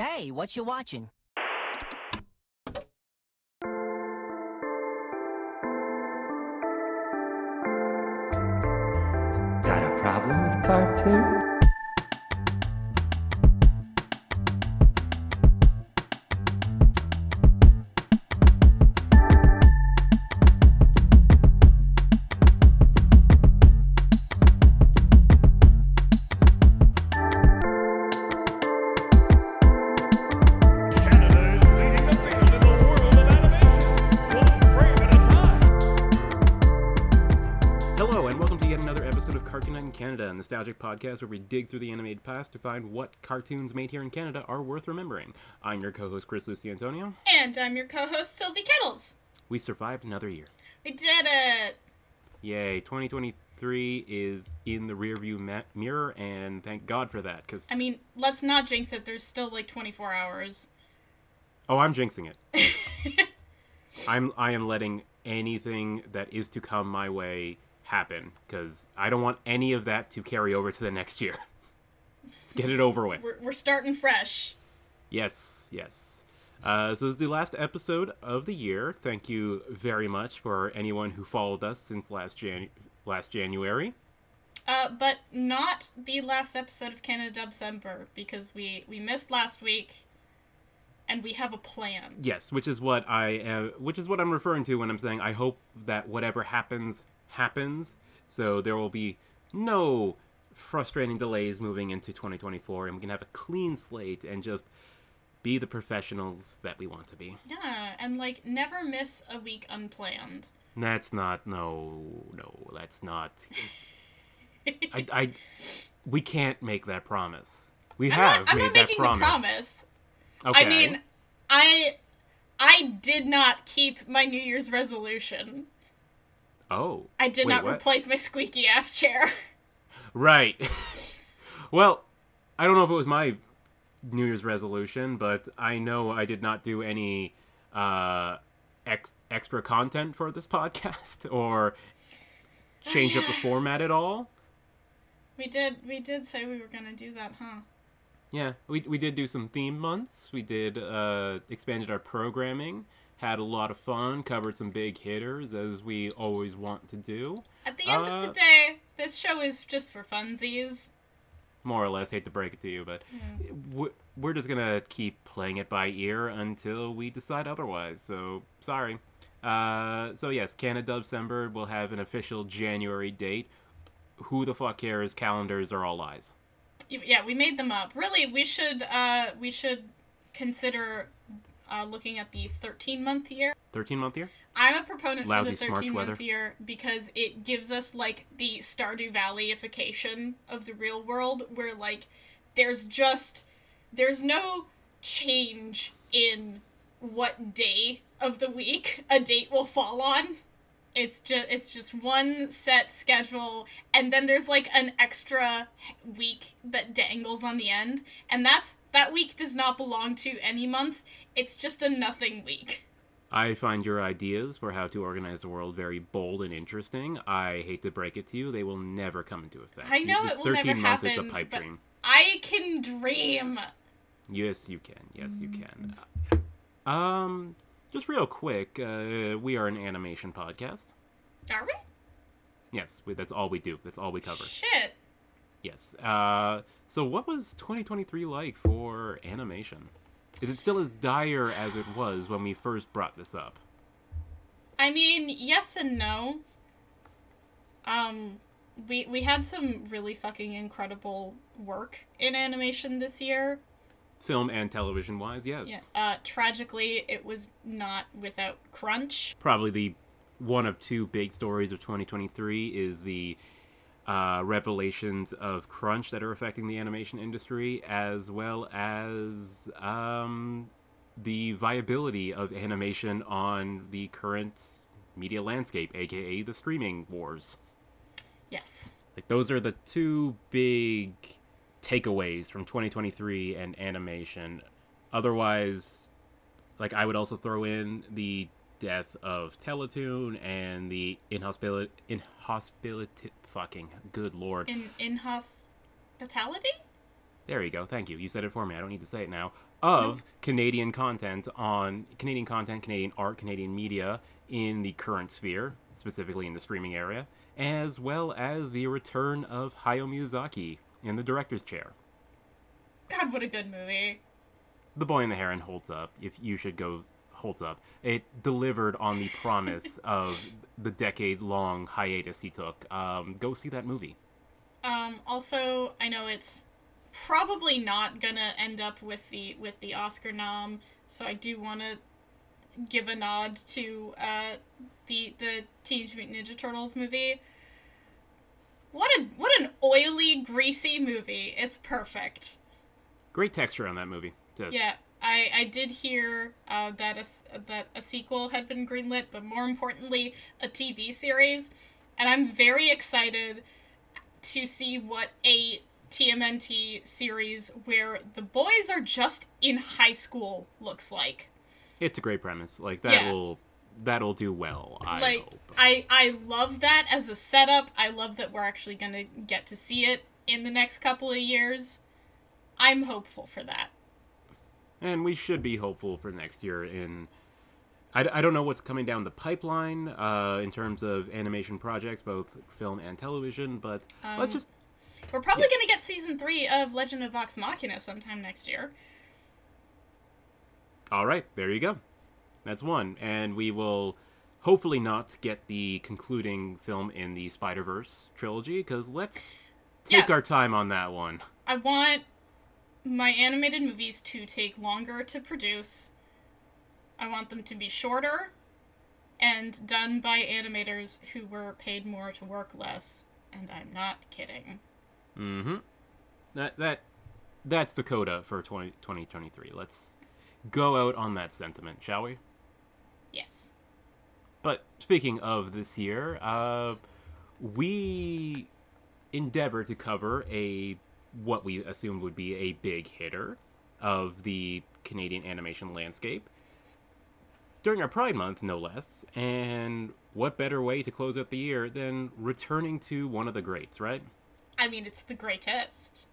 Hey, what you watching? Got a problem with cartoons? Podcast where we dig through the animated past to find what cartoons made here in Canada are worth remembering. I'm your co-host Chris Lucy Antonio. And I'm your co-host Sylvie Kettles. We survived another year. We did it. Yay! 2023 is in the rearview ma- mirror, and thank God for that. Because I mean, let's not jinx it. There's still like 24 hours. oh, I'm jinxing it. I'm I am letting anything that is to come my way happen because I don't want any of that to carry over to the next year. Let's get it over with. We're, we're starting fresh. Yes, yes. Uh, so this is the last episode of the year. Thank you very much for anyone who followed us since last Jan- last January. Uh, but not the last episode of CanaDUBcember because we we missed last week, and we have a plan. Yes, which is what I am, which is what I'm referring to when I'm saying I hope that whatever happens happens. So there will be no frustrating delays moving into 2024, and we can have a clean slate and just be the professionals that we want to be. Yeah, and like never miss a week unplanned. That's not no no. That's not. I, I we can't make that promise. We I'm have not, I'm made not that making promise. the promise. Okay. I mean, I I did not keep my New Year's resolution. Oh, I did Wait, not what? replace my squeaky ass chair. right. well, I don't know if it was my New Year's resolution, but I know I did not do any uh, ex- extra content for this podcast or change up the format at all. We did we did say we were gonna do that, huh? Yeah, we we did do some theme months. We did uh, expanded our programming, had a lot of fun, covered some big hitters as we always want to do. At the end of Uh, the day, this show is just for funsies. More or less, hate to break it to you, but w- we're just gonna keep playing it by ear until we decide otherwise. So sorry. Uh, so yes, CanaDUBcember will have an official January date. Who the fuck cares? Calendars are all lies. Yeah, we made them up. Really, we should uh we should consider uh, looking at the 13 month year. Thirteen month year. I'm a proponent Lousy for the 13 month year because it gives us like the Stardew Valleyification of the real world where like there's just there's no change in what day of the week a date will fall on. It's just it's just one set schedule and then there's like an extra week that dangles on the end and that's that week does not belong to any month. It's just a nothing week. I find your ideas for how to organize the world very bold and interesting. I hate to break it to you, they will never come into effect. I know this it will never 13 month is a pipe dream. I can dream. Yes, you can. Yes, you can. Um, just real quick, uh, we are an animation podcast. Are we? Yes, we, that's all we do. That's all we cover. Shit. Yes. Uh, so what was 2023 like for animation? Is it still as dire as it was when we first brought this up? I mean, yes and no. Um, we we had some really fucking incredible work in animation this year. Film and television wise, yes. Yeah. Uh, tragically, it was not without crunch. Probably the one of two big stories of 2023 is the uh, revelations of crunch that are affecting the animation industry, as well as um, the viability of animation on the current media landscape, aka the streaming wars. Yes. Like those are the two big takeaways from 2023 and animation. Otherwise, like I would also throw in the death of Teletoon and the inhospitali- inhospitali- fucking good lord. In inhospitality. there you go. Thank you. You said it for me. I don't need to say it now. Of oh. Canadian content on Canadian content, Canadian art, Canadian media in the current sphere, specifically in the streaming area, as well as the return of Hayao Miyazaki in the director's chair. God, what a good movie. The Boy and the Heron holds up. If you should go holds up. It delivered on the promise of the decade-long hiatus he took. Um, go see that movie. Um, also, I know it's probably not gonna end up with the with the Oscar nom, so I do want to give a nod to uh, the the Teenage Mutant Ninja Turtles movie. What a what an oily, greasy movie! It's perfect. Great texture on that movie. Just. Yeah, I I did hear uh, that a that a sequel had been greenlit, but more importantly, a TV series, and I'm very excited to see what a TMNT series where the boys are just in high school looks like. It's a great premise. Like that Yeah. will that'll do well. I like hope. I I love that as a setup. I love that we're actually going to get to see it in the next couple of years. I'm hopeful for that. and we should be hopeful for next year in I, I don't know what's coming down the pipeline uh, in terms of animation projects both film and television but let's Um, just We're probably going to get season 3 of Legend of Vox Machina sometime next year. all right there you go that's one and we will hopefully not get the concluding film in the spider-verse trilogy because let's take Yeah. our time on that one I want my animated movies to take longer to produce. I want them to be shorter and done by animators who were paid more to work less. And I'm not kidding. mm-hmm that that that's the coda for 20, 2023 let's go out on that sentiment shall we Yes. But speaking of this year, uh, we endeavor to cover a what we assumed would be a big hitter of the Canadian animation landscape during our Pride Month, no less. And what better way to close out the year than returning to one of the greats, right? I mean, it's the greatest.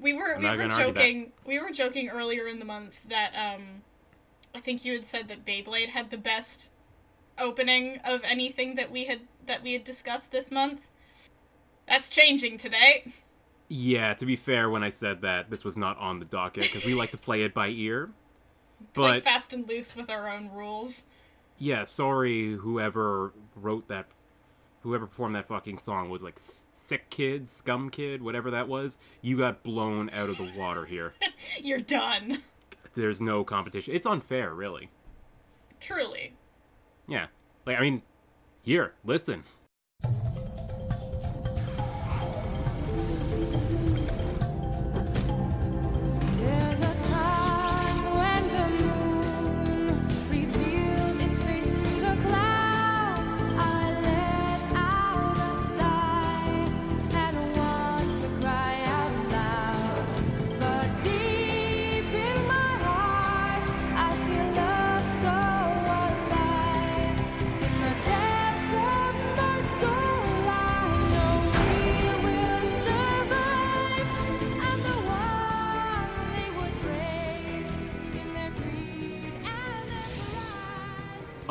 We were I'm we were gonna argue that. joking we were joking earlier in the month that um I think you had said that Beyblade had the best opening of anything that we had that we had discussed this month. That's changing today. Yeah, to be fair, when I said that, this was not on the docket because we like to play it by ear. Play But fast and loose with our own rules. yeah, sorry, whoever wrote that, whoever performed that fucking song was like sick kid, scum kid, whatever that was. You got blown out of the water here. You're done. There's no competition. It's unfair, really. Truly. Yeah, like I mean, here, listen.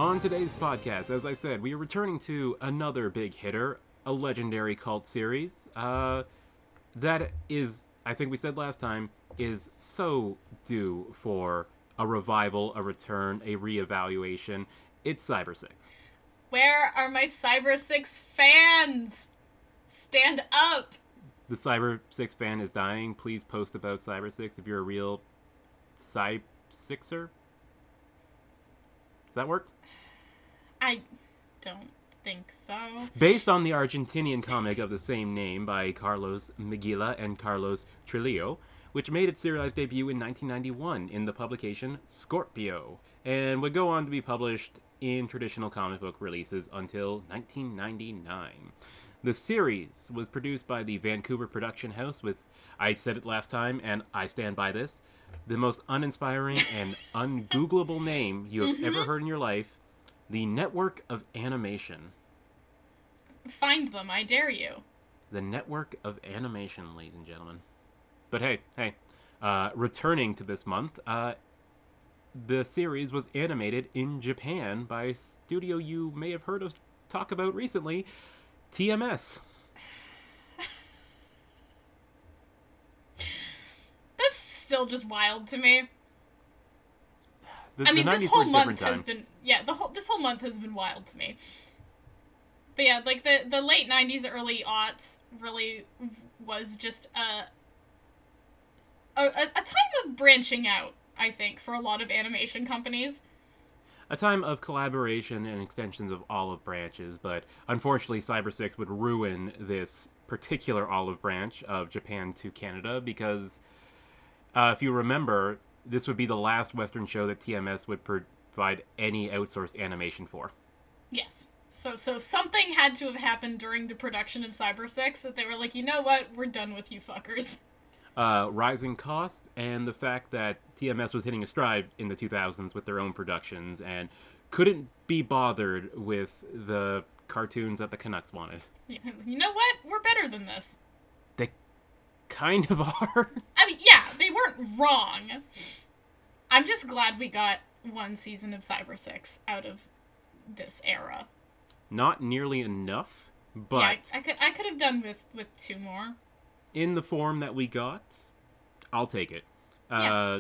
On today's podcast, as I said, we are returning to another big hitter, a legendary cult series. Uh, that is, I think we said last time, is so due for a revival, a return, a reevaluation. It's Cybersix. Where are my Cybersix fans? Stand up. The Cyber Six fan is dying. Please post about Cybersix if you're a real Cy Sixer. Does that work? I don't think so. Based on the Argentinian comic of the same name by Carlos Meglia and Carlos Trillo, which made its serialized debut in 1991 in the publication Skorpio, and would go on to be published in traditional comic book releases until 1999. The series was produced by the Vancouver production house with, I said it last time, and I stand by this, the most uninspiring and ungoogleable name you have ever mm-hmm. heard in your life, the Network of Animation. Find them, I dare you. The network of animation, ladies and gentlemen. But hey, hey, uh, returning to this month, uh, the series was animated in Japan by a studio you may have heard us talk about recently, TMS. That's still just wild to me. The, I mean, this whole month has time. been yeah, the whole this whole month has been wild to me. But yeah, like the the late '90s, early aughts really was just a a, a a time of branching out. I think for a lot of animation companies. a time of collaboration and extensions of olive branches, but unfortunately, Cybersix would ruin this particular olive branch of Japan to Canada because, uh, if you remember, this would be the last Western show that TMS would provide any outsourced animation for. Yes. So so something had to have happened during the production of Cybersix that they were like, you know what, we're done with you fuckers. Uh, rising costs and the fact that TMS was hitting a stride in the 2000s with their own productions and couldn't be bothered with the cartoons that the Canucks wanted. You know what? We're better than this. Kind of are. I mean, yeah, they weren't wrong. I'm just glad we got one season of Cybersix out of this era. not nearly enough, but yeah, I, I could I could have done with with two more. in the form that we got, I'll take it. Yeah. Uh,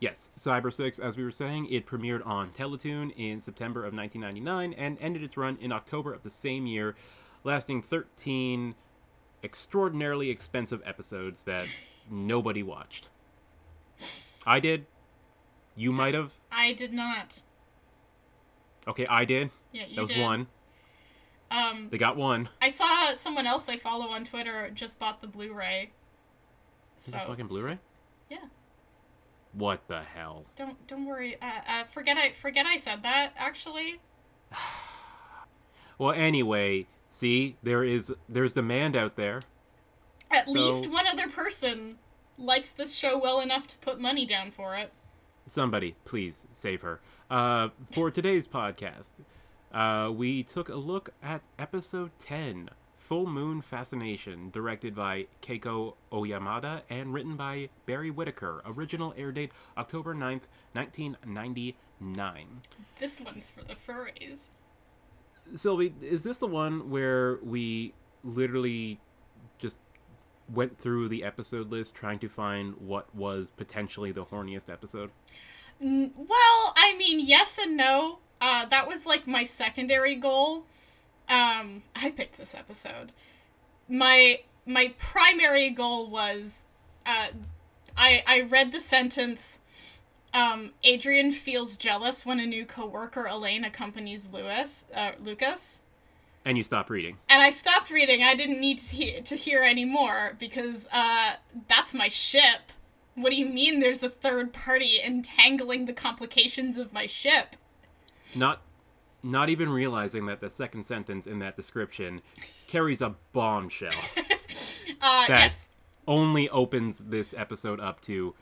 yes, Cybersix, as we were saying, it premiered on Teletoon in September of 1999 and ended its run in October of the same year, lasting 13 extraordinarily expensive episodes that nobody watched. I did. You might have. I did not. Okay, I did. Yeah, you That was did. one. Um, They got one. I saw someone else I follow on Twitter just bought the Blu-ray. Is So fucking Blu-ray? Yeah. What the hell? Don't don't worry. Uh, uh, forget I forget I said that. Actually, Well, anyway, see, there is there's demand out there. at So- least one other person likes this show well enough to put money down for it. Somebody, please save her. Uh, for today's podcast, uh, we took a look at episode 10, Full Moon Fascination, directed by Keiko Oyamada and written by Barry Whittaker. Original air date October 9th, 1999. This one's for the furries. Sylvie, is this the one where we literally just went through the episode list trying to find what was potentially the horniest episode? Well, I mean, yes and no. Uh, that was like my secondary goal. Um, I picked this episode. My my primary goal was, uh, I I read the sentence. Um, Adrian feels jealous when a new coworker Elaine accompanies Lewis, uh, Lucas, And you stop reading. and I stopped reading. I didn't need to hear, to hear any more because uh, that's my ship. What do you mean there's a third party entangling the complications of my ship? Not not even realizing that the second sentence in that description carries a bombshell Uh, that yes. only opens this episode up to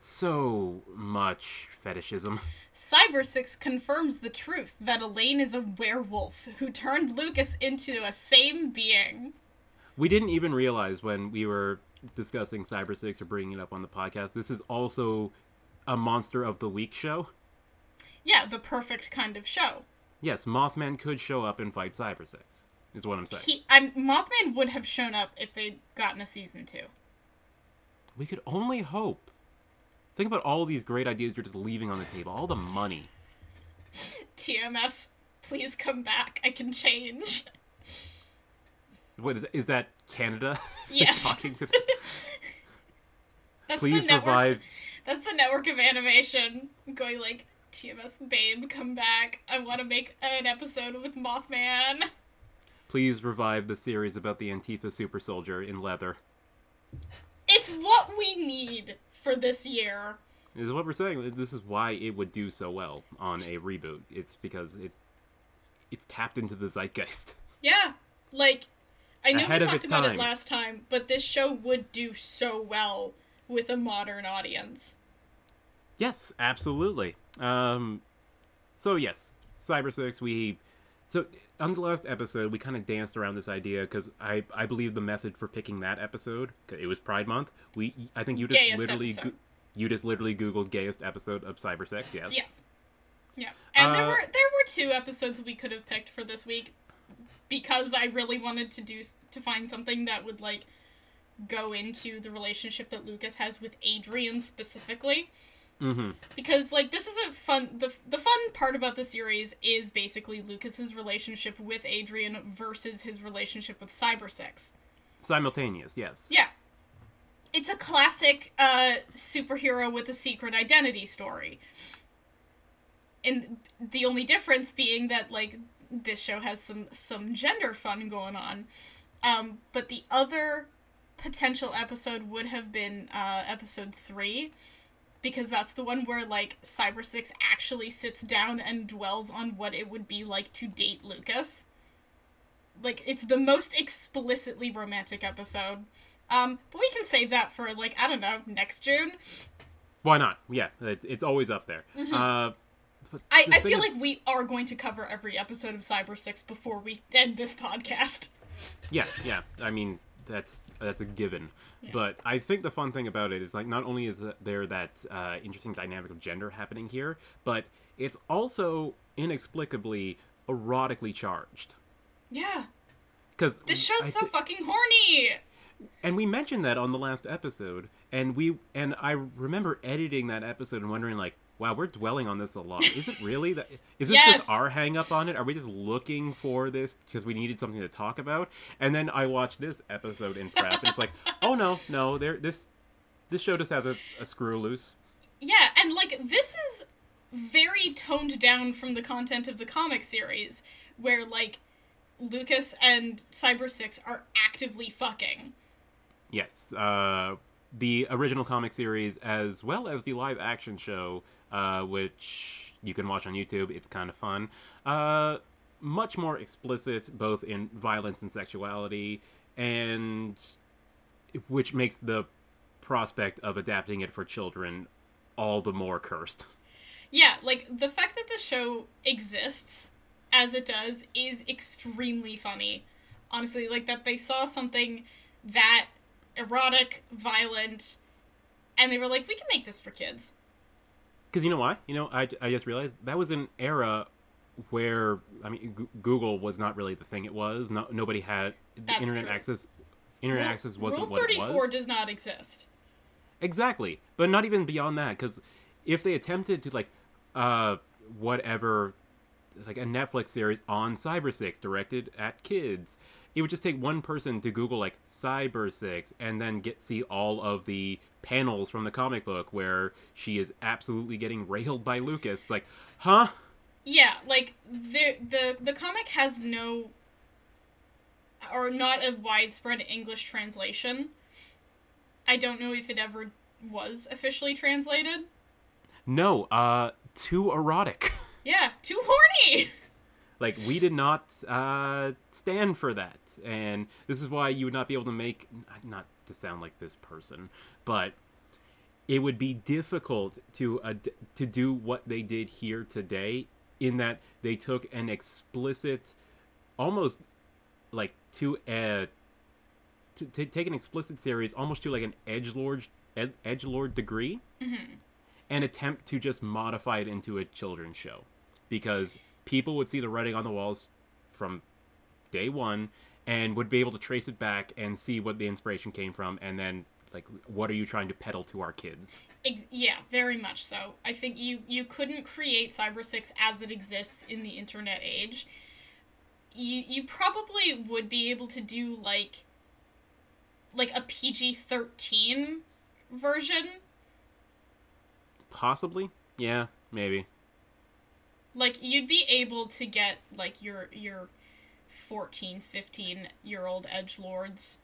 so much fetishism. Cybersix confirms the truth that Elaine is a werewolf who turned Lucas into a same being. We didn't even realize when we were discussing Cybersix or bringing it up on the podcast. This is also a Monster of the Week show. Yeah, the perfect kind of show. Yes, Mothman could show up and fight Cybersix. Is what I'm saying. He, I'm, Mothman would have shown up if they'd gotten a season two. We could only hope. Think about all these great ideas you're just leaving on the table. All the money. TMS, please come back. I can change. What is is that Canada? Yes. talking to. That's Please the network. provide. That's the network of animation going like TMS babe, come back. I want to make an episode with Mothman. Please revive the series about the Antifa super soldier in leather. It's what we need for this year. Is what we're saying. This is why it would do so well on a reboot. It's because it it's tapped into the zeitgeist. Yeah, like I know Ahead we talked about time. it last time, but this show would do so well with a modern audience. Yes, absolutely. Um, so yes, Cybersix. We So on the last episode, we kind of danced around this idea because I I believe the method for picking that episode it was Pride Month. We I think you just Gayest literally go- you just literally googled gayest episode of cybersex. Yes. Yes. Yeah. And there Uh, were there were two episodes we could have picked for this week because I really wanted to do to find something that would like go into the relationship that Lucas has with Adrian specifically. Mm-hmm. Because like this is a fun the the fun part about the series is basically Lucas's relationship with Adrian versus his relationship with Cybersix. Simultaneous. Yes. Yeah. It's a classic uh, superhero with a secret identity story. And the only difference being that like this show has some some gender fun going on. Um, but the other potential episode would have been uh, episode 3 because that's the one where like Cybersix actually sits down and dwells on what it would be like to date Lucas. Like it's the most explicitly romantic episode. Um, but we can save that for like I don't know next June. Why not? Yeah. It's, it's always up there. Uh, Mm-hmm. I, I feel is- like we are going to cover every episode of Cybersix before we end this podcast. Yeah, yeah. I mean, that's that's a given. But I think the fun thing about it is like not only is there that uh, interesting dynamic of gender happening here, but it's also inexplicably erotically charged. Yeah, Because this show's so fucking horny. and we mentioned that on the last episode, and we and I remember editing that episode and wondering like, wow, we're dwelling on this a lot. Is it really that? Is this Yes. just our hang up on it? Are we just looking for this because we needed something to talk about? And then I watched this episode in prep, and it's like, oh no, no, there this this show just has a, a screw loose. Yeah, and like this is very toned down from the content of the comic series, where like Lucas and Cybersix are actively fucking. Yes, uh, the original comic series as well as the live action show, uh, which you can watch on YouTube. It's kind of fun. Uh, much more explicit, both in violence and sexuality, and which makes the prospect of adapting it for children all the more cursed. Yeah, like the fact that the show exists as it does is extremely funny. Honestly, like that they saw something that erotic, violent, and they were like, we can make this for kids. Because you know why? You know, I, I just realized that was an era where I mean, G- Google was not really the thing it was. No, nobody had That's internet true. access. Internet Rule- access wasn't Rule what it was. Rule 34 does not exist. Exactly, but not even beyond that. Because if they attempted to like, uh, whatever, like a Netflix series on Cybersix directed at kids, it would just take one person to Google like Cybersix and then get see all of the panels from the comic book where she is absolutely getting railed by Lucas. It's like, huh? Yeah, like the the the comic has no or not a widespread English translation. I don't know if it ever was officially translated. No, uh, too erotic. Yeah, too horny. Like we did not uh, stand for that, and this is why you would not be able to make not to sound like this person, but it would be difficult to uh, ad- to do what they did here today, in that they took an explicit, almost like to a to, to take an explicit series almost to like an edge lord edge lord degree mm-hmm. and attempt to just modify it into a children's show. Because people would see the writing on the walls from day one and would be able to trace it back and see what the inspiration came from and then like what are you trying to peddle to our kids yeah, very much so. I think you you couldn't create Cybersix as it exists in the internet age. You you probably would be able to do like like a PG-13 version. possibly yeah maybe Like you'd be able to get like your your 14, 15 year old edge lords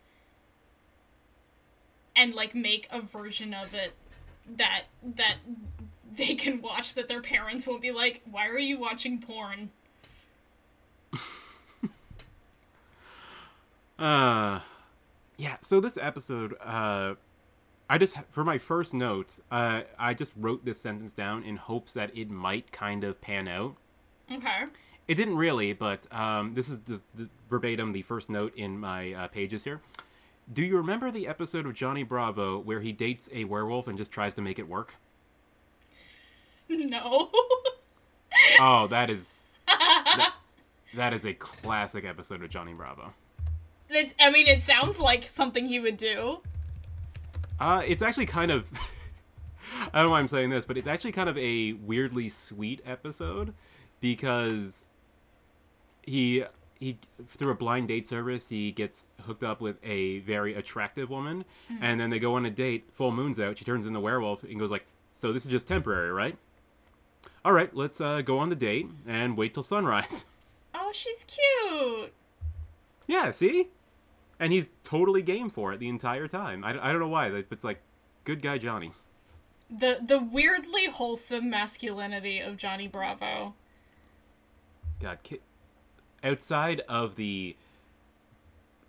and like make a version of it that that they can watch that their parents won't be like, "Why are you watching porn?" Uh, yeah. So this episode, uh, I just for my first notes, uh, I just wrote this sentence down in hopes that it might kind of pan out, Okay. It didn't really, but um, this is the, the verbatim the first note in my uh, pages here. Do you remember the episode of Johnny Bravo where he dates a werewolf and just tries to make it work? No. Oh, that is that, that is a classic episode of Johnny Bravo. it's, I mean, it sounds like something he would do. Uh, it's actually kind of. I don't know why I'm saying this, but it's actually kind of a weirdly sweet episode because he he through a blind date service he gets hooked up with a very attractive woman, and then they go on a date. Full moon's out. She turns into a werewolf and goes like, "So this is just temporary, right?" All right, let's uh, go on the date and wait till sunrise. Oh, she's cute. yeah, see, and he's totally game for it the entire time. I, I don't know why. but It's like, good guy Johnny. The the weirdly wholesome masculinity of Johnny Bravo. God, ki- outside of the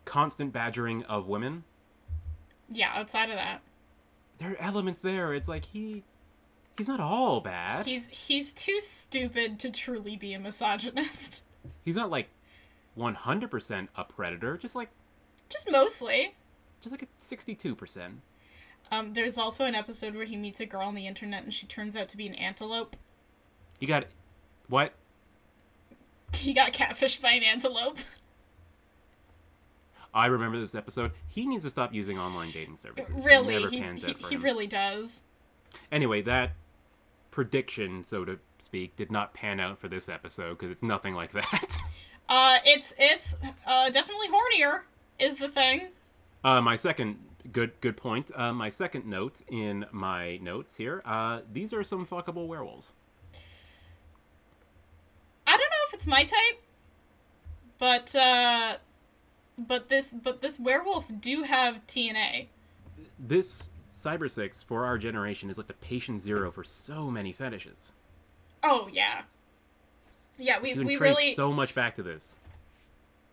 constant badgering of women, Yeah, outside of that, there are elements there. It's like he, he's not all bad. he's he's too stupid to truly be a misogynist. He's not like one hundred percent a predator. Just like, Just mostly. just like a sixty-two percent. Um, there's also an episode where he meets a girl on the internet and she turns out to be an antelope. You got what? He got catfished by an antelope. I remember this episode. He needs to stop using online dating services. It really, never he, pans he, out for he him. really does. Anyway, that prediction, so to speak, did not pan out for this episode because it's nothing like that. Uh, it's it's uh definitely hornier is the thing. Uh, my second good good point. Uh, my second note in my notes here. Uh, these are some fuckable werewolves. I don't know if it's my type, but uh, but this but this werewolf do have TNA. This Cybersix for our generation is like the patient zero for so many fetishes. Oh yeah, yeah. We we trace really so much back to this.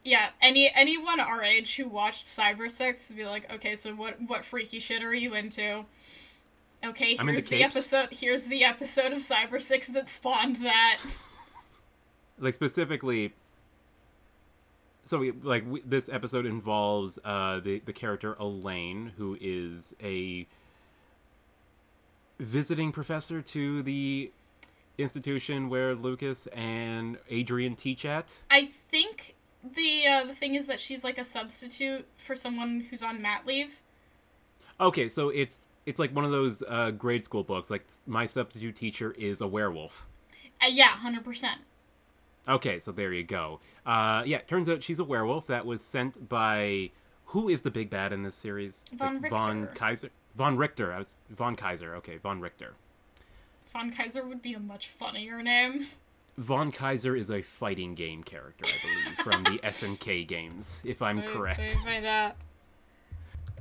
Yeah. Any anyone our age who watched Cybersix would be like, okay, so what what freaky shit are you into? Okay, into here's the episode. Here's the episode of Cybersix that spawned that. Like specifically. So we, like we, this episode involves uh, the the character Elaine, who is a visiting professor to the institution where Lucas and Adrian teach at. I think the uh, the thing is that she's like a substitute for someone who's on mat leave. Okay, so it's it's like one of those uh, grade school books. Like my substitute teacher is a werewolf. Uh, yeah, hundred percent. Okay, so there you go. Uh, yeah, turns out she's a werewolf that was sent by who is the big bad in this series? Von Like, Von Kaiser. Von Reichter. I was Von Kaiser. Okay, Von Reichter. Von Kaiser would be a much funnier name. Von Kaiser is a fighting game character, I believe, from the SNK games, if I'm correct. By that.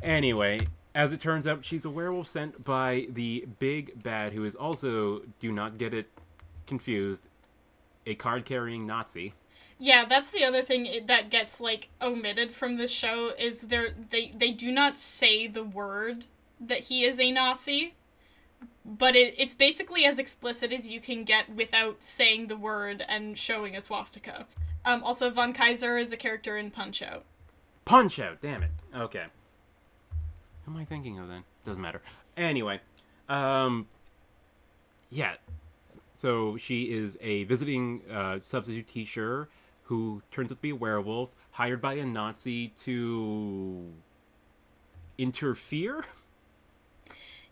Anyway, as it turns out, she's a werewolf sent by the big bad, who is also, do not get it confused, a card carrying Nazi. Yeah, that's the other thing that gets like omitted from this show is there they they do not say the word that he is a Nazi, but it it's basically as explicit as you can get without saying the word and showing a swastika. Um, also, Von Kaiser is a character in Punch Out. Punch out, damn it. Okay. Who am I thinking of then? Doesn't matter. Anyway, um, yeah. So she is a visiting uh, substitute teacher who turns out to be a werewolf, hired by a Nazi to interfere.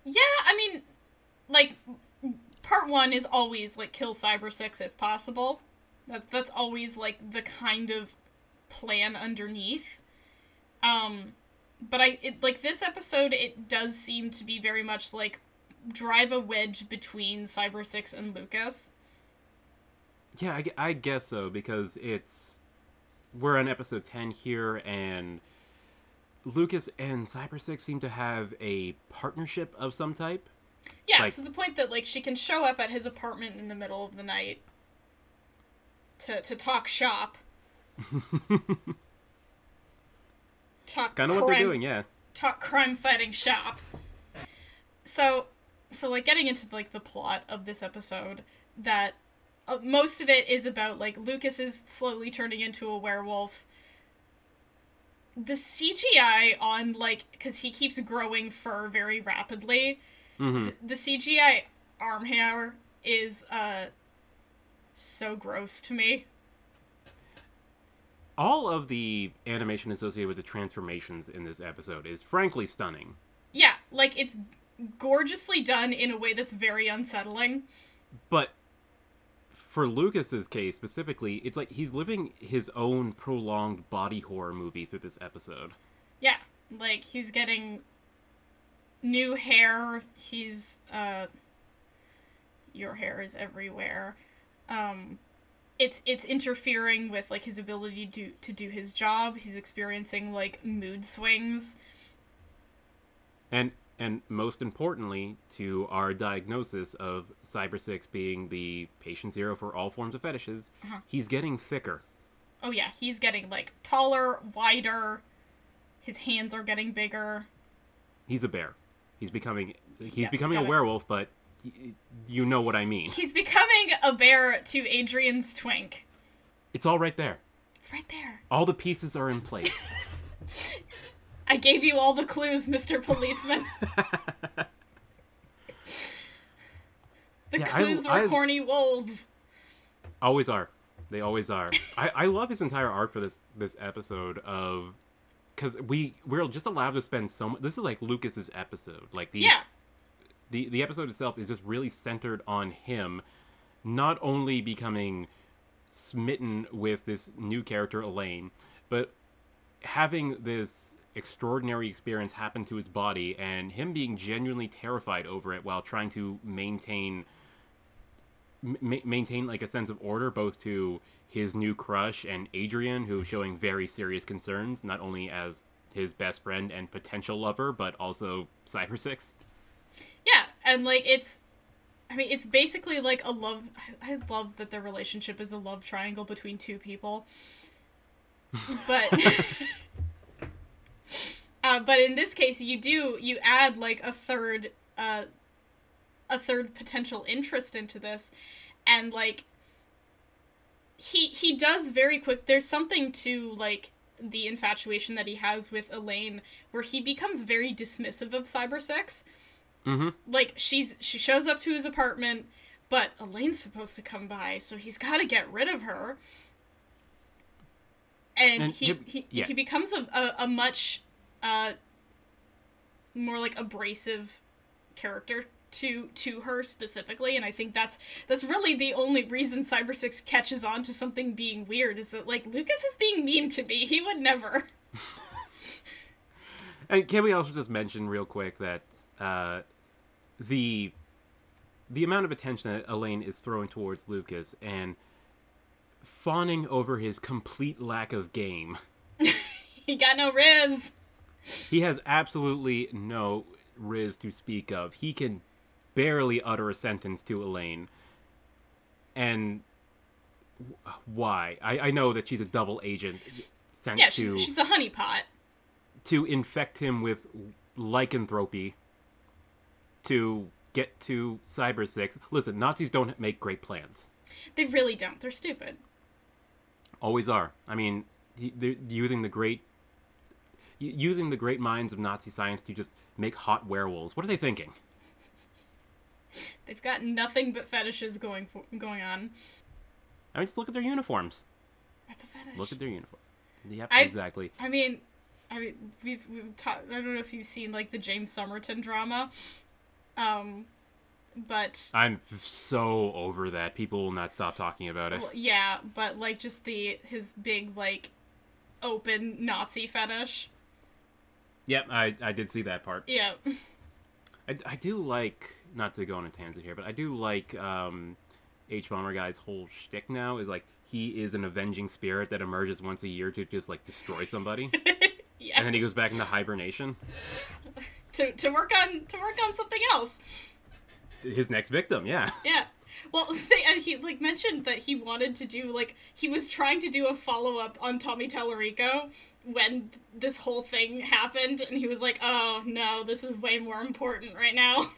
Yeah, I mean, like, part one is always like kill Cybersix if possible. That's that's always like the kind of plan underneath. Um, but I it, like this episode. It does seem to be very much like drive a wedge between Cybersix and Lucas. Yeah, I, I guess so because it's we're on episode ten here, and Lucas and Cybersix seem to have a partnership of some type. Yeah, Like- to the point that like she can show up at his apartment in the middle of the night to to talk shop. talk Kind of what they're crime- doing, yeah. talk crime fighting shop. So, so like getting into like the plot of this episode, that uh, most of it is about like Lucas is slowly turning into a werewolf. The CGI on like because he keeps growing fur very rapidly. Hmm th- the CGI arm hair is uh so gross to me. All of the animation associated with the transformations in this episode is frankly stunning. Yeah, like it's gorgeously done in a way that's very unsettling. But for Lucas's case specifically, it's like he's living his own prolonged body horror movie through this episode. Yeah, like he's getting new hair. He's uh your hair is everywhere. Um it's it's interfering with like his ability to to do his job. He's experiencing like mood swings. And and most importantly, to our diagnosis of Cybersix being the patient zero for all forms of fetishes, he's getting thicker. Oh yeah, he's getting like taller, wider. His hands are getting bigger. He's a bear. He's becoming he's Yeah, becoming a werewolf, but y- you know what I mean. He's becoming a bear to Adrian's twink. It's all right there. It's right there. All the pieces are in place. I gave you all the clues, Mr. Policeman. the Yeah, I- clues were I- horny wolves. always are. They always are. I, I love his entire arc for this this episode of because we we're just allowed to spend so much. This is like Lucas's episode. Like the Yeah. the the episode itself is just really centered on him, not only becoming smitten with this new character Elaine, but having this extraordinary experience happen to his body and him being genuinely terrified over it while trying to maintain ma- maintain like a sense of order both to his new crush and Adrian who's showing very serious concerns not only as his best friend and potential lover but also Cybersix Yeah, and like it's I mean it's basically like a love I, I love that their relationship is a love triangle between two people. But uh, but in this case you do you add like a third uh a third potential interest into this and like he he does very quick there's something to like the infatuation that he has with Elaine where he becomes very dismissive of cyber sex. Mm-hmm. Like she's she shows up to his apartment but elaine's supposed to come by so he's got to get rid of her. And, And he, he- he, yeah. he becomes a, a, a much uh more like abrasive character to to her specifically and i think that's that's really the only reason cyber six catches on to something being weird is that like lucas is being mean to me he would never And can we also just mention real quick that uh, the the amount of attention that Elaine is throwing towards Lucas and fawning over his complete lack of game. he got no riz He has absolutely no riz to speak of. He can barely utter a sentence to Elaine. And why? I, I know that she's a double agent sent yeah to she's, she's a honeypot to infect him with lycanthropy to get to Cybersix. Listen, Nazis don't make great plans. they really don't they're stupid Always are. I mean, they're using the great using the great minds of Nazi science to just make hot werewolves. What are they thinking? They've got nothing but fetishes going for, going on. I mean, just look at their uniforms. That's a fetish. Look at their uniform. Yep, I- exactly. I mean, I mean, we've we've ta- I don't know if you've seen like the James Somerton drama, um, but I'm so over that. People will not stop talking about it. well, yeah, but like just the his big like open Nazi fetish. Yep, I, I did see that part. Yeah, I, I do like not to go on a tangent here, but I do like um, Hbomberguy's whole shtick now is like he is an avenging spirit that emerges once a year to just like destroy somebody, yeah. and then he goes back into hibernation. to to work on to work on something else. His next victim, yeah. Yeah. Well, they, and he like mentioned that he wanted to do like he was trying to do a follow up on Tommy Tallarico when this whole thing happened, and he was like, "Oh no, this is way more important right now."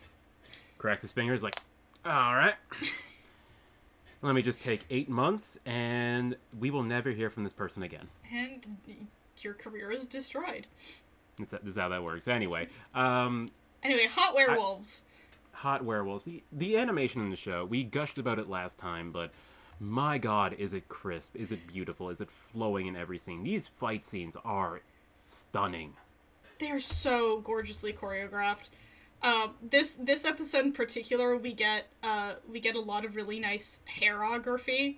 Cracks his fingers like, all right. let me just take eight months, and we will never hear from this person again. And your career is destroyed. That's, this is how that works. Anyway, um, Anyway, hot werewolves. hot werewolves. The, the animation in the show, we gushed about it last time, but my god, is it crisp? Is it beautiful? Is it flowing in every scene? These fight scenes are stunning. They're so gorgeously choreographed. Um, this this episode in particular, we get uh, we get a lot of really nice hairography,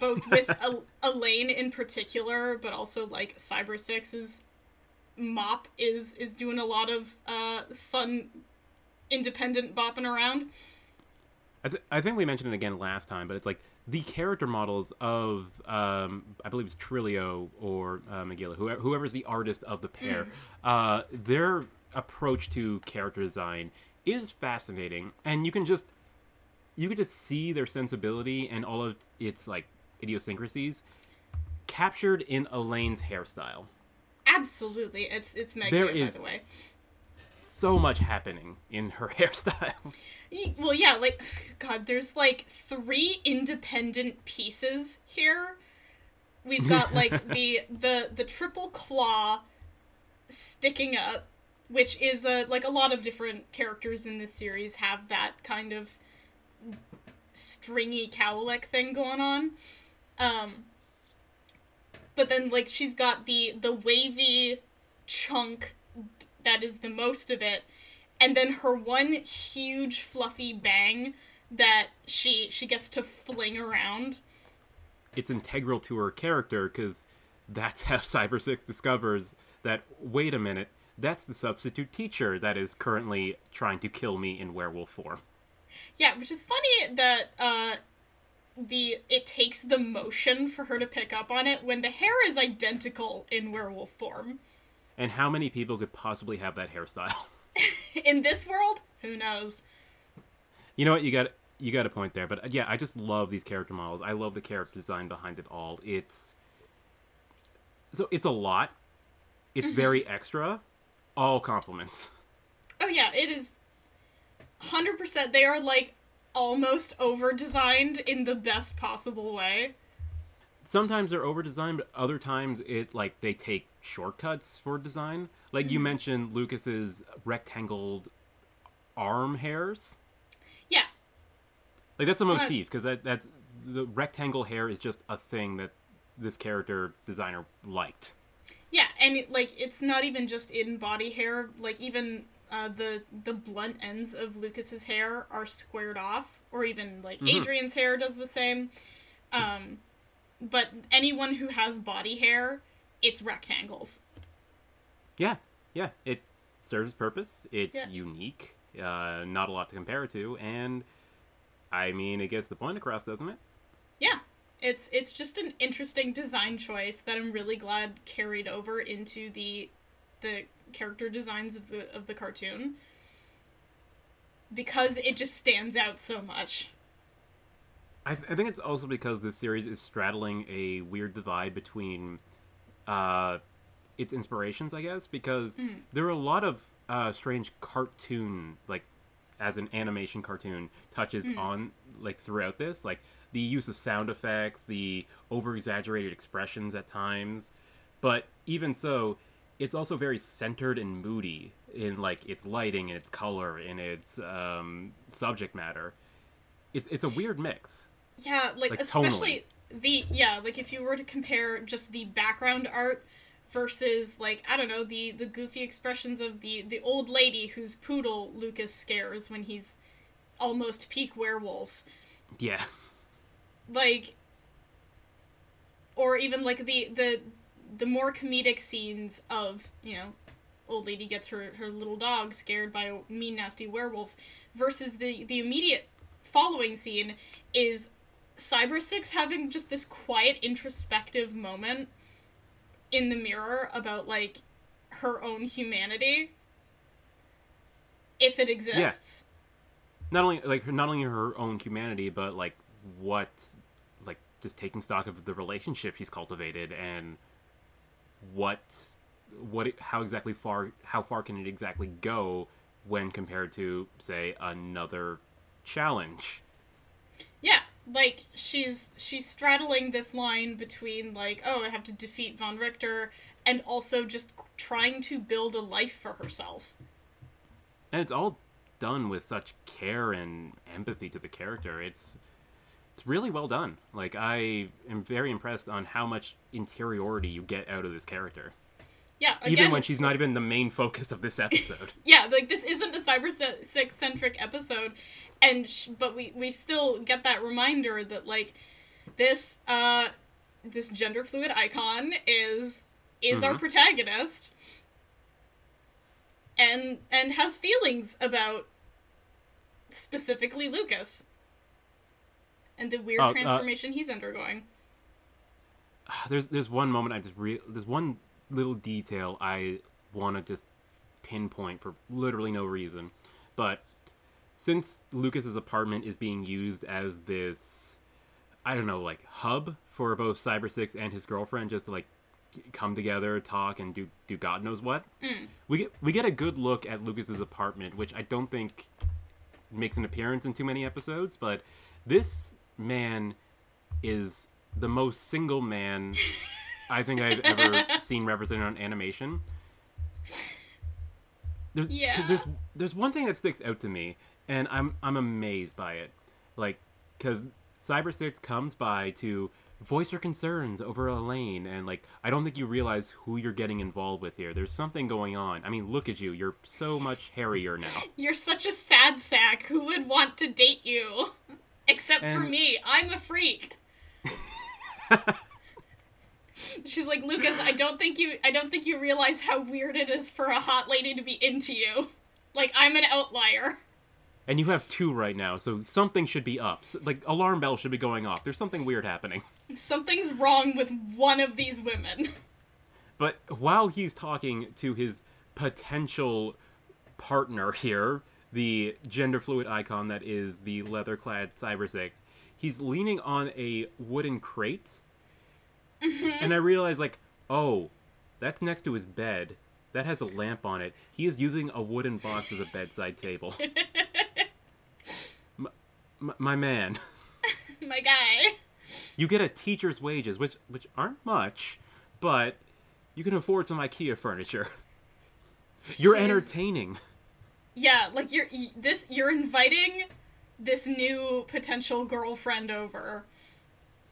both with El- Elaine in particular, but also like Cyber Six's mop is is doing a lot of uh, fun, independent bopping around. I, th- I think we mentioned it again last time, but it's like the character models of um, I believe it's Trillo or uh, Meglia, whoever, whoever's the artist of the pair, uh, their approach to character design is fascinating, and you can just you can just see their sensibility and all of its like idiosyncrasies captured in Elaine's hairstyle. Absolutely, it's it's Meglia by the way. so much happening in her hairstyle. Well, yeah, like God, there's like three independent pieces here. We've got like the the the triple claw sticking up, which is a like a lot of different characters in this series have that kind of stringy cowlick thing going on. Um but then like she's got the the wavy chunk that is the most of it and then her one huge fluffy bang that she she gets to fling around. it's integral to her character because that's how Cyber Six discovers that. Wait a minute, that's the substitute teacher that is currently trying to kill me in werewolf form. Yeah, which is funny that uh the it takes the motion for her to pick up on it when the hair is identical in werewolf form. And how many people could possibly have that hairstyle? In this world, who knows? you know what? You got you got a point there, but uh, yeah, I just love these character models. I love the character design behind it all. It's so it's a lot. It's very extra. All compliments. Oh yeah, it is 100% they are like almost over designed in the best possible way. sometimes they're over designed but other times it like they take shortcuts for design. Like you mm-hmm. mentioned lucas's rectangled arm hairs. Yeah, like that's a motif because that, that's the rectangle hair is just a thing that this character designer liked Yeah, and it, like it's not even just in body hair. Like even uh, the the blunt ends of Lucas's hair are squared off, or even like Adrian's hair does the same. Um, but anyone who has body hair, it's rectangles. yeah yeah it serves its purpose it's Yeah. unique uh, not a lot to compare it to and i mean it gets the point across doesn't it Yeah, it's it's just an interesting design choice that I'm really glad carried over into the the character designs of the of the cartoon. Because it just stands out so much. I, th- I think it's also because this series is straddling a weird divide between uh, its inspirations, I guess, because there are a lot of uh, strange cartoon, like as an animation cartoon, touches on like throughout this, like the use of sound effects, the over exaggerated expressions at times, but even so, it's also very centered and moody in like its lighting and its color and its um, subject matter. It's it's a weird mix. Yeah, like, Like, especially the yeah, like if you were to compare just the background art versus like I don't know the the goofy expressions of the the old lady whose poodle Lucas scares when he's almost peak werewolf. Yeah. Like or even like the the the more comedic scenes of you know old lady gets her her little dog scared by a mean nasty werewolf versus the the immediate following scene is cyber six having just this quiet introspective moment in the mirror about like her own humanity if it exists. Not only like her- not only her own humanity, but like what, like just taking stock of the relationship she's cultivated and what, what, it, how exactly far, how far can it exactly go when compared to say another challenge? Yeah, like she's she's straddling this line between like oh I have to defeat von Reichter and also just trying to build a life for herself. and it's all done with such care and empathy to the character. It's it's really well done. Like I am very impressed on how much interiority you get out of this character, Yeah, again, even when she's not even the main focus of this episode. yeah, like this isn't a cyber six centric episode, and sh- but we we still get that reminder that like this uh this gender fluid icon is is our Mhm. protagonist, and and has feelings about specifically Lucas and the weird Oh, uh, transformation he's undergoing. there's there's one moment I just re- there's one little detail I want to just pinpoint for literally no reason, but since Lucas's apartment is being used as this, I don't know, like hub for both Cyber Six and his girlfriend, just to like come together, talk, and do do God knows what. We get we get a good look at Lucas's apartment, which I don't think makes an appearance in too many episodes, but this man is the most single man I think I've ever seen represented on animation. There's, Yeah. there's there's one thing that sticks out to me, and I'm I'm amazed by it, like because Cyber Six comes by to voice her concerns over Elaine, and like I don't think you realize who you're getting involved with here. There's something going on. I mean, look at you. You're so much hairier now. You're such a sad sack. Who would want to date you? Except for me. I'm a freak. She's like, Lucas, I don't think you I don't think you realize how weird it is for a hot lady to be into you. Like I'm an outlier. And you have two right now, so something should be up. Like alarm bell should be going off. There's something weird happening. Something's wrong with one of these women. But while he's talking to his potential partner here, the gender fluid icon that is the leather clad Cyber Six, he's leaning on a wooden crate. Mm-hmm. And I realize, like, oh, that's next to his bed. That has a lamp on it. He is using a wooden box as a bedside table. my, my, my man, My guy. you get a teacher's wages, which which aren't much, but you can afford some IKEA furniture. You're entertaining. Yeah, like you're this you're inviting this new potential girlfriend over.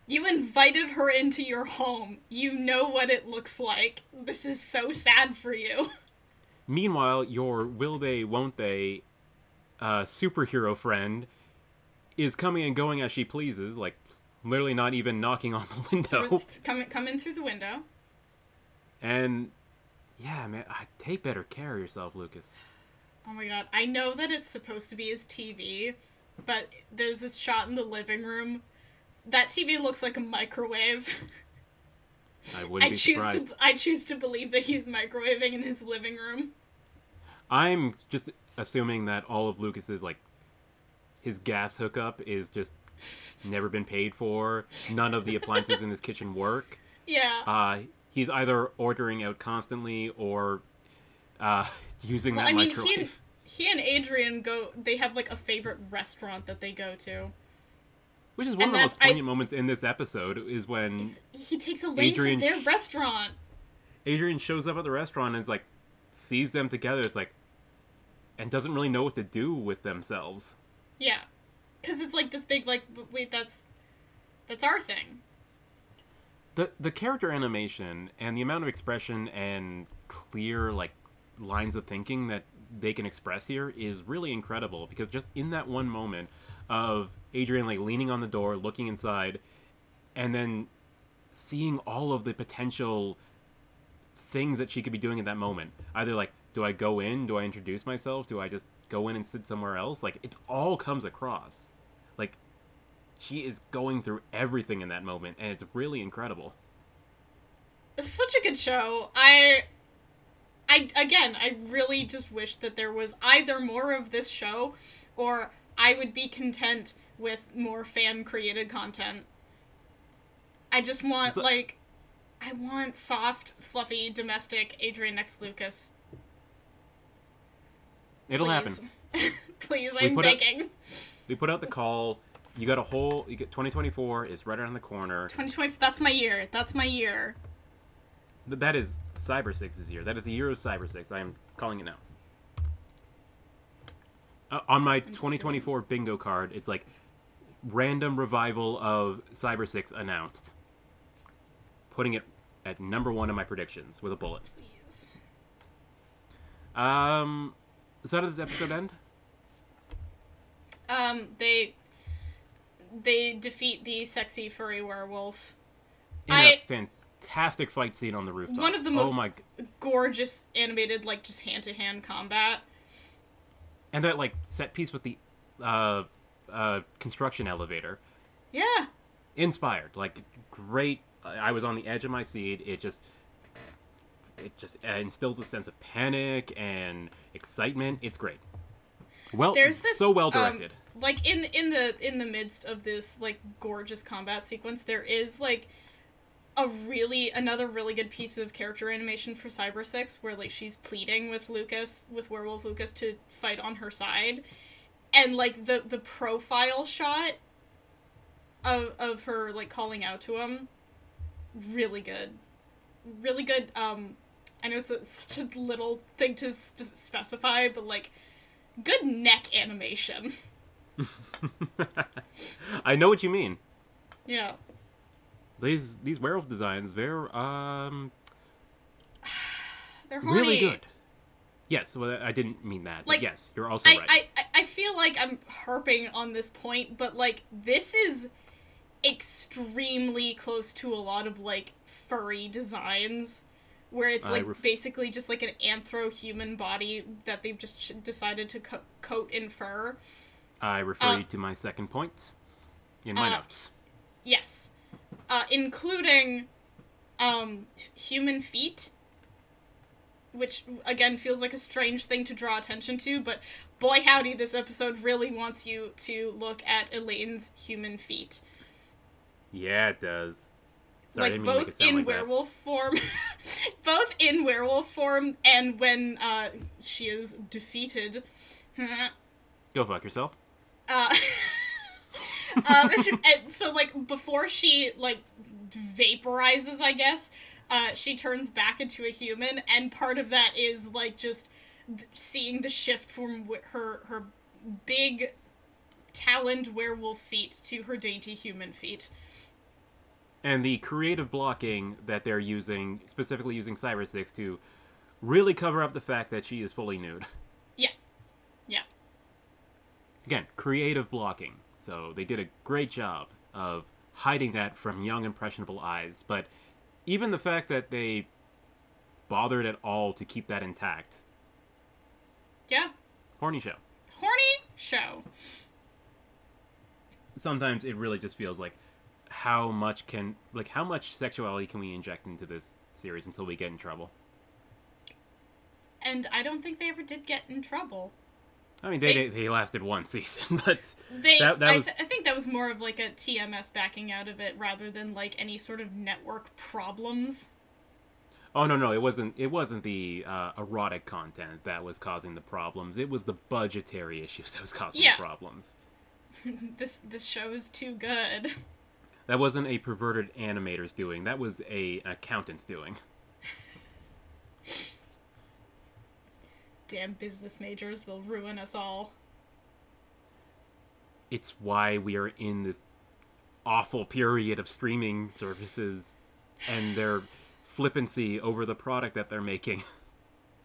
You invited her into your home. You know what it looks like. This is so sad for you. Meanwhile, your will they, won't they, uh, superhero friend is coming and going as she pleases, like literally not even knocking on the window. Come come in through the window. And yeah, man, I- take better care of yourself, Lucas. Oh my god. I know that it's supposed to be his TV, but there's this shot in the living room. That TV looks like a microwave. I wouldn't I be choose surprised. to I choose to believe that he's microwaving in his living room. I'm just assuming that all of Lucas's like his gas hookup is just never been paid for. None of the appliances in his kitchen work. Yeah. Uh, he's either ordering out constantly or uh, using Well, that I mean, microwave. he and, he and Adrian go. They have like a favorite restaurant that they go to. Which is one and of the most that's- I- poignant moments in this episode is when He takes Elaine Adrian to their restaurant. Adrian shows up at the restaurant and is like sees them together. It's like and doesn't really know what to do with themselves. Yeah, because it's like this big like. Wait, that's that's our thing. the the character animation and the amount of expression and clear like lines of thinking that they can express here is really incredible because just in that one moment of Adrian like leaning on the door looking inside and then seeing all of the potential things that she could be doing at that moment. Either like do I go in? Do I introduce myself? Do I just go in and sit somewhere else? Like it all comes across. Like she is going through everything in that moment and it's really incredible. It's such a good show. I, I again, I really just wish that there was either more of this show, or I would be content with more fan created content. I just want like, I want soft, fluffy, domestic Adrian X Lucas. it'll happen Please. Please, I'm out- begging. we put out the call You got a whole. You get 2024 is right around the corner. 2020. That's my year. That's my year. Th- That is Cyber Six's year. That is the year of Cyber Six. I am calling it now. Uh, on my just 2024 bingo card, it's like random revival of Cyber Six announced. Putting it at number one in my predictions with a bullet. Please. Um, so how does this episode end? Um, they they defeat the sexy furry werewolf. In I- a fantastic fight scene on the rooftop. One of the Oh most- my! Gorgeous animated, like just hand to hand combat. And that like set piece with the uh, uh, construction elevator. Yeah. inspired like great i was on the edge of my seat it just it just uh, instills a sense of panic and excitement it's great well There's this so well um, directed like in in the in the midst of this like gorgeous combat sequence, there is like a really another really good piece of character animation for Cyber Six where like she's pleading with Lucas with Werewolf Lucas to fight on her side. And like the the profile shot of of her like calling out to him really good. Really good um I know it's a, such a little thing to spe- specify, but like good neck animation. i know what you mean Yeah. These these werewolf designs they're um They're horny. really good yes well i didn't mean that Like, but yes you're also I, right I, I- I feel like I'm harping on this point, but like this is extremely close to a lot of like furry designs where it's like ref- basically just like an anthro human body that they've just ch- decided to co- coat in fur. i refer uh, you to my second point in my uh, notes Yes. Uh, including um, human feet, which again feels like a strange thing to draw attention to, but boy howdy, this episode really wants you to look at Elaine's human feet. yeah it does Sorry, like didn't mean to make both in like that. werewolf form, both in werewolf form, and when uh, she is defeated. go fuck yourself Uh, um, and so like before she like vaporizes, I guess, uh, she turns back into a human, and part of that is like just th- seeing the shift from w- her her big taloned werewolf feet to her dainty human feet. and the creative blocking that they're using, specifically using Cyber Six to really cover up the fact that she is fully nude. Yeah, yeah. Again, creative blocking. So they did a great job of hiding that from young, impressionable eyes. But even the fact that they bothered at all to keep that intact, Yeah. horny show. Horny show. Sometimes it really just feels like how much can like how much sexuality can we inject into this series until we get in trouble? And I don't think they ever did get in trouble. I mean, they They- they, lasted one season, but They, That- that I, was- th- I think that was more of like a TMS backing out of it rather than like any sort of network problems. Oh no no it wasn't it wasn't the uh, erotic content that was causing the problems. It was the budgetary issues that was causing Yeah. the problems. This this show is too good. That wasn't a perverted animator's doing. That was a an accountant's doing. Damn business majors, they'll ruin us all. It's why we are in this awful period of streaming services and their flippancy over the product that they're making.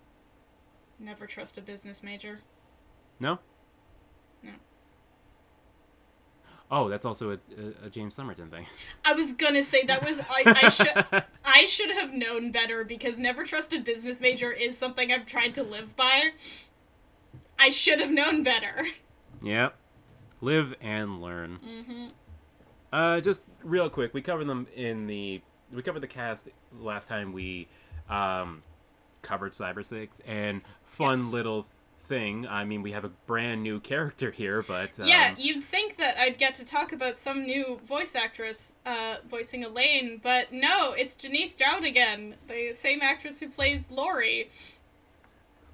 Never trust a business major. No? No. Oh, that's also a, a, a James Somerton thing. I was gonna say that was I, I should I should have known better because never trust a business major is something I've tried to live by. I should have known better. Yep. Live and learn. Uh, just real quick, we covered them in the we covered the cast last time we um, covered Cyber Six, and fun Yes. little thing. I mean, we have a brand new character here, but um, Yeah, you'd think that I'd get to talk about some new voice actress uh, voicing Elaine, but no, it's Janyse Jaud again, the same actress who plays Lori.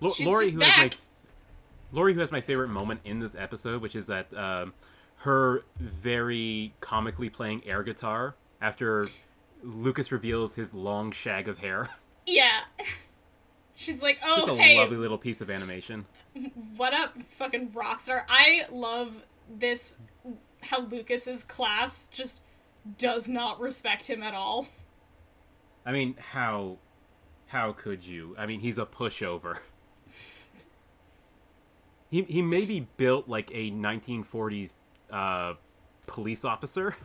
Lo- she's Lori, just who has my back. Lori, who has my favorite moment in this episode, which is that um, her very comically playing air guitar after Lucas reveals his long shag of hair. Yeah. She's like, oh, a hey, a lovely little piece of animation. what up, fucking rockstar? I love this, how Lucas's class just does not respect him at all. I mean, how how could you? I mean, he's a pushover. He he may be built like a 1940s uh, police officer.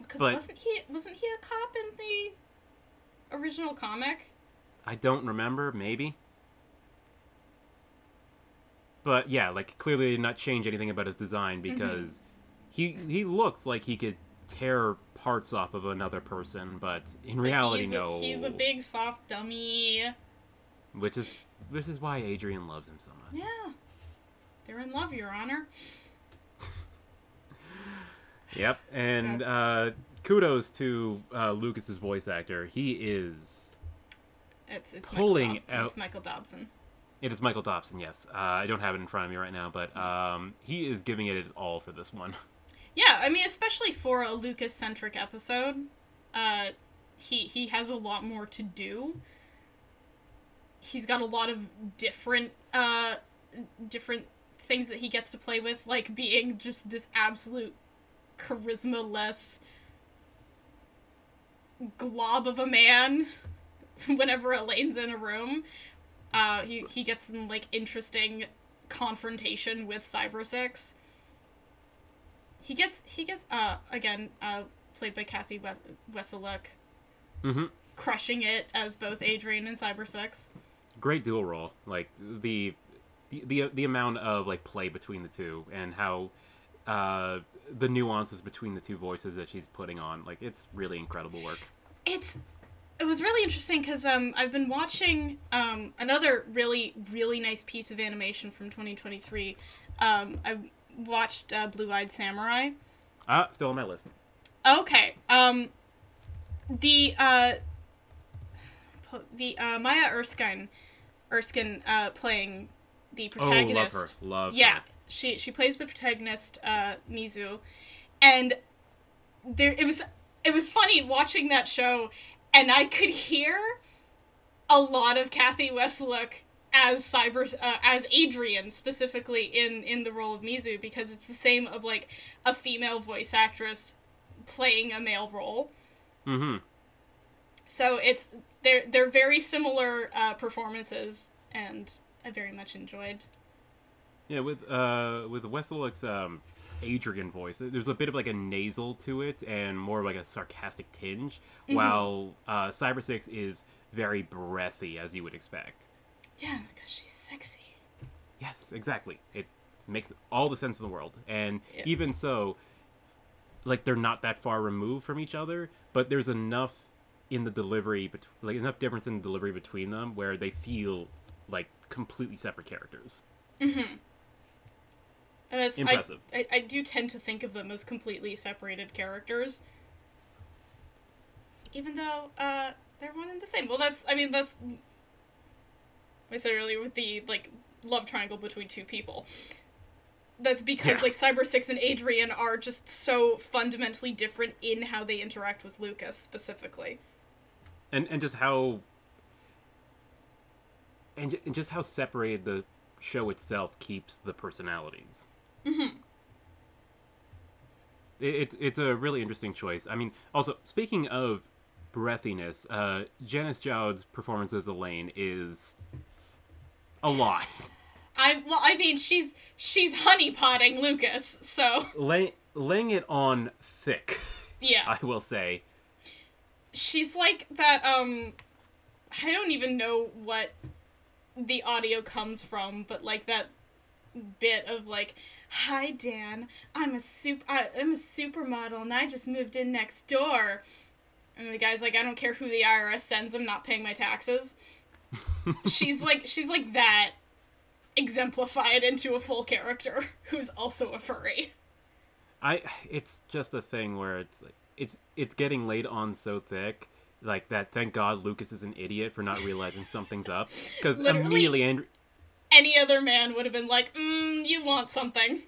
Because wasn't he wasn't he a cop in the original comic? I don't remember, maybe. But yeah, like clearly did not change anything about his design because he he looks like he could tear parts off of another person, but in But reality, he's no. A, he's a big soft dummy. Which is which is why Adrian loves him so much. Yeah. They're in love, Your Honor. Yep, and uh, kudos to uh, Lucas's voice actor. He is. It's it's Pulling Michael out- It's Michael Dobson. It is Michael Dobson. Yes, uh, I don't have it in front of me right now, but um, he is giving it his all for this one. Yeah, I mean, especially for a Lucas centric episode, uh, he he has a lot more to do. He's got a lot of different uh, different things that he gets to play with, like being just this absolute charisma less glob of a man. Whenever Elaine's in a room, uh, he he gets some like interesting confrontation with Cyber Six he gets he gets uh again uh played by Cathy Wes- Weseluck hmm crushing it as both Adrian and Cyber Six. Great dual role. Like the, the the the amount of like play between the two and how uh, the nuances between the two voices that she's putting on. Like it's really incredible work. It's it was really interesting because um I've been watching um another really really nice piece of animation from 2023. Um I watched uh, Blue Eyed Samurai. Ah, still on my list. Okay. Um, the uh, the uh, Maya Erskine, Erskine uh, playing the protagonist. Oh, love her. Love. Yeah, her. she she plays the protagonist uh, Mizu, and there it was it was funny watching that show, and I could hear a lot of Cathy Weseluck as cyber uh, as Adrian specifically in in the role of Mizu because it's the same of like a female voice actress playing a male role. Mm-hmm. So it's they're they're very similar uh, performances, and I very much enjoyed. Yeah, with uh with Weseluck's um Adrian voice, there's a bit of like a nasal to it and more like a sarcastic tinge, Mm-hmm. while uh Cyber Six is very breathy as you would expect. Yeah, because she's sexy. Yes, exactly. It makes all the sense in the world. And even so, like they're not that far removed from each other, but there's enough in the delivery, bet- like enough difference in the delivery between them where they feel like completely separate characters. And that's Impressive. I, I, I do tend to think of them as completely separated characters, even though uh, they're one and the same. Well, that's I mean that's I said earlier with the like love triangle between two people. That's because Yeah. like Cyber Six and Adrian are just so fundamentally different in how they interact with Lucas specifically. and and just how and, and just how separated the show itself keeps the personalities. Mm-hmm. It, it's it's a really interesting choice. I mean, also speaking of breathiness, uh, Janyse Jaud's performance as Elaine is a lot. I well, I mean she's she's honeypotting Lucas, so Lay, laying it on thick, yeah. I will say. she's like that um i don't even know what the audio comes from but like that bit of like hi dan. I'm a super I, i'm a supermodel and i just moved in next door. And the guy's like i don't care who the irs sends i'm not paying my taxes. She's like she's like that exemplified into a full character who's also a furry. I it's just a thing where it's like it's it's getting laid on so thick like that thank god Lucas is an idiot for not realizing something's up. Literally- immediately Andrew any other man would have been like mm, you want something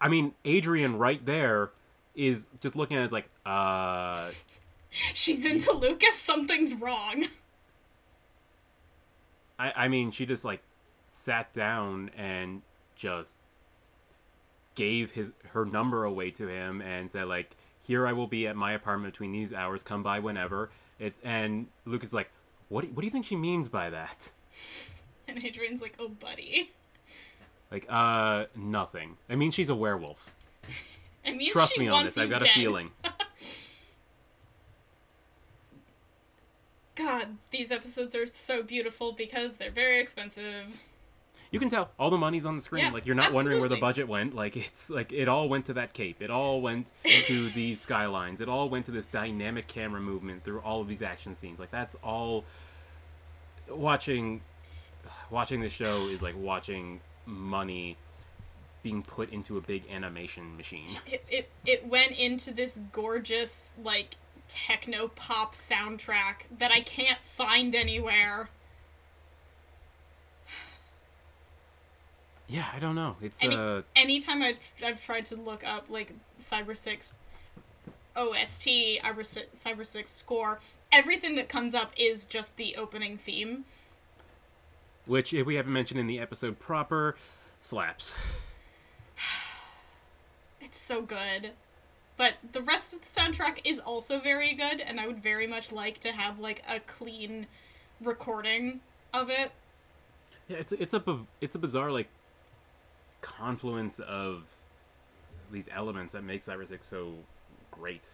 I mean, Adrian right there is just looking at it as like, uh, She's into Lucas. Something's wrong. I, I mean, she just like sat down and just gave his her number away to him and said like, "Here I will be at my apartment between these hours. Come by whenever." It's and Lucas is like, "What? do- What do you think she means by that?" And Adrian's like, "Oh, buddy." Like, uh, nothing. I mean, she's a werewolf. I mean, Trust she me on this. I've got dead. a feeling. God, these episodes are so beautiful because they're very expensive. You can tell all the money's on the screen. Yeah, like you're not wondering where the budget went. Like it's like it all went to that cape. It all went to these skylines. It all went to this dynamic camera movement through all of these action scenes. Like that's all. Watching, watching this show is like watching money being put into a big animation machine. It it it went into this gorgeous like techno pop soundtrack that I can't find anywhere. Yeah, I don't know. It's Any, uh, anytime I've, I've tried to look up like Cyber 6 OST, Cyber 6, Cyber 6 score, everything that comes up is just the opening theme. Which if we haven't mentioned in the episode proper, slaps. It's so good. But the rest of the soundtrack is also very good, and I would very much like to have like a clean recording of it. Yeah, it's it's a it's a bizarre like confluence of these elements that make Cyber Six so great.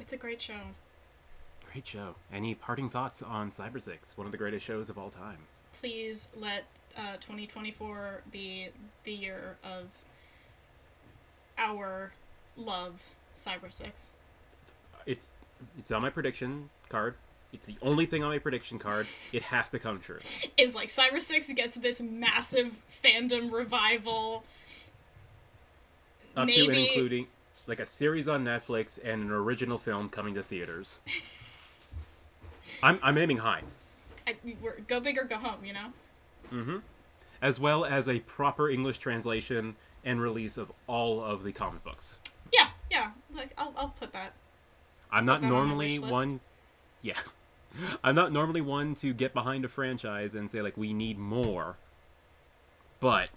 It's a great show. Great show. Any parting thoughts on Cyber Six? One of the greatest shows of all time. Please let uh, 2024 be the year of our love, Cyber 6. It's it's on my prediction card. It's the only thing on my prediction card. It has to come true. Is like Cyber 6 gets this massive fandom revival. Up to and including like a series on Netflix and an original film coming to theaters. I'm I'm aiming high. I, we're, go big or go home, you know? Mhm. As well as a proper English translation and release of all of the comic books. Yeah, yeah. Like I'll, I'll put that. I'm not that normally list. one yeah. I'm not normally one to get behind a franchise and say like we need more. But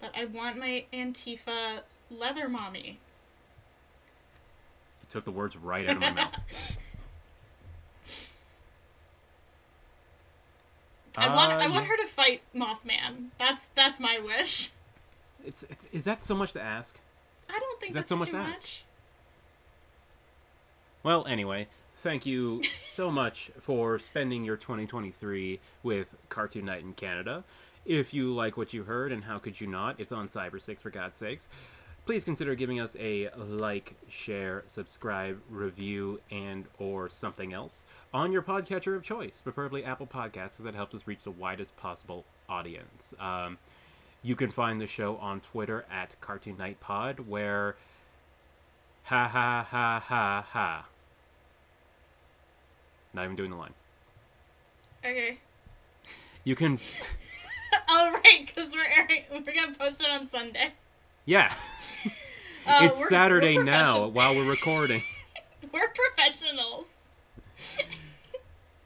But I want my Antifa leather mommy. you took the words right out of my mouth. I want Uh, I want her to fight Mothman. That's that's my wish. It's, it's is that so much to ask? I don't think Is that that's so much too to much. ask? Well, anyway, thank you so much for spending your 2023 with Cartoon Night in Canada. If you like what you heard, and how could you not? It's on Cyber 6 for God's sakes. Please consider giving us a like, share, subscribe, review, and or something else on your podcatcher of choice, preferably Apple Podcasts, because that helps us reach the widest possible audience. Um, you can find the show on Twitter at Cartoon Night Pod, where ha ha ha ha ha. Not even doing the line. Okay. You can, Oh right, because we're airing, we're gonna post it on Sunday. Yeah. Uh, it's Saturday we're now while we're recording. We're professionals.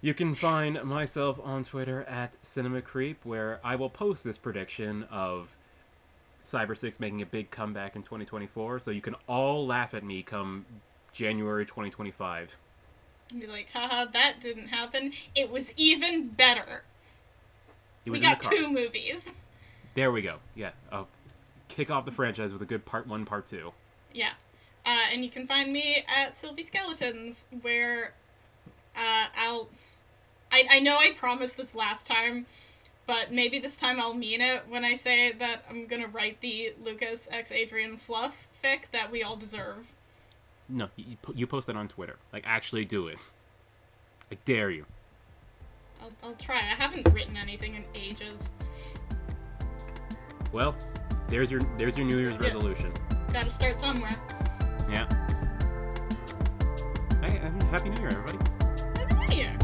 You can find myself on Twitter at Cinema Creep, where I will post this prediction of Cyber Six making a big comeback in 2024. So you can all laugh at me come January 2025. And be like, haha, that didn't happen. It was even better. It We was in got two movies. There we go. Yeah, I'll kick off the franchise with a good part one, part two. Yeah. Uh, and you can find me at Sylvie Skeletons, where uh, I'll. I, I know I promised this last time, but maybe this time I'll mean it when I say that I'm gonna write the Lucas X Adrian fluff fic that we all deserve. No, you, you post that on Twitter. Like, actually do it. I dare you. I'll, I'll try. I haven't written anything in ages. Well, there's your there's your New Year's yeah. resolution. Got to start somewhere. Yeah. Hey, happy New Year, everybody. Happy New Year.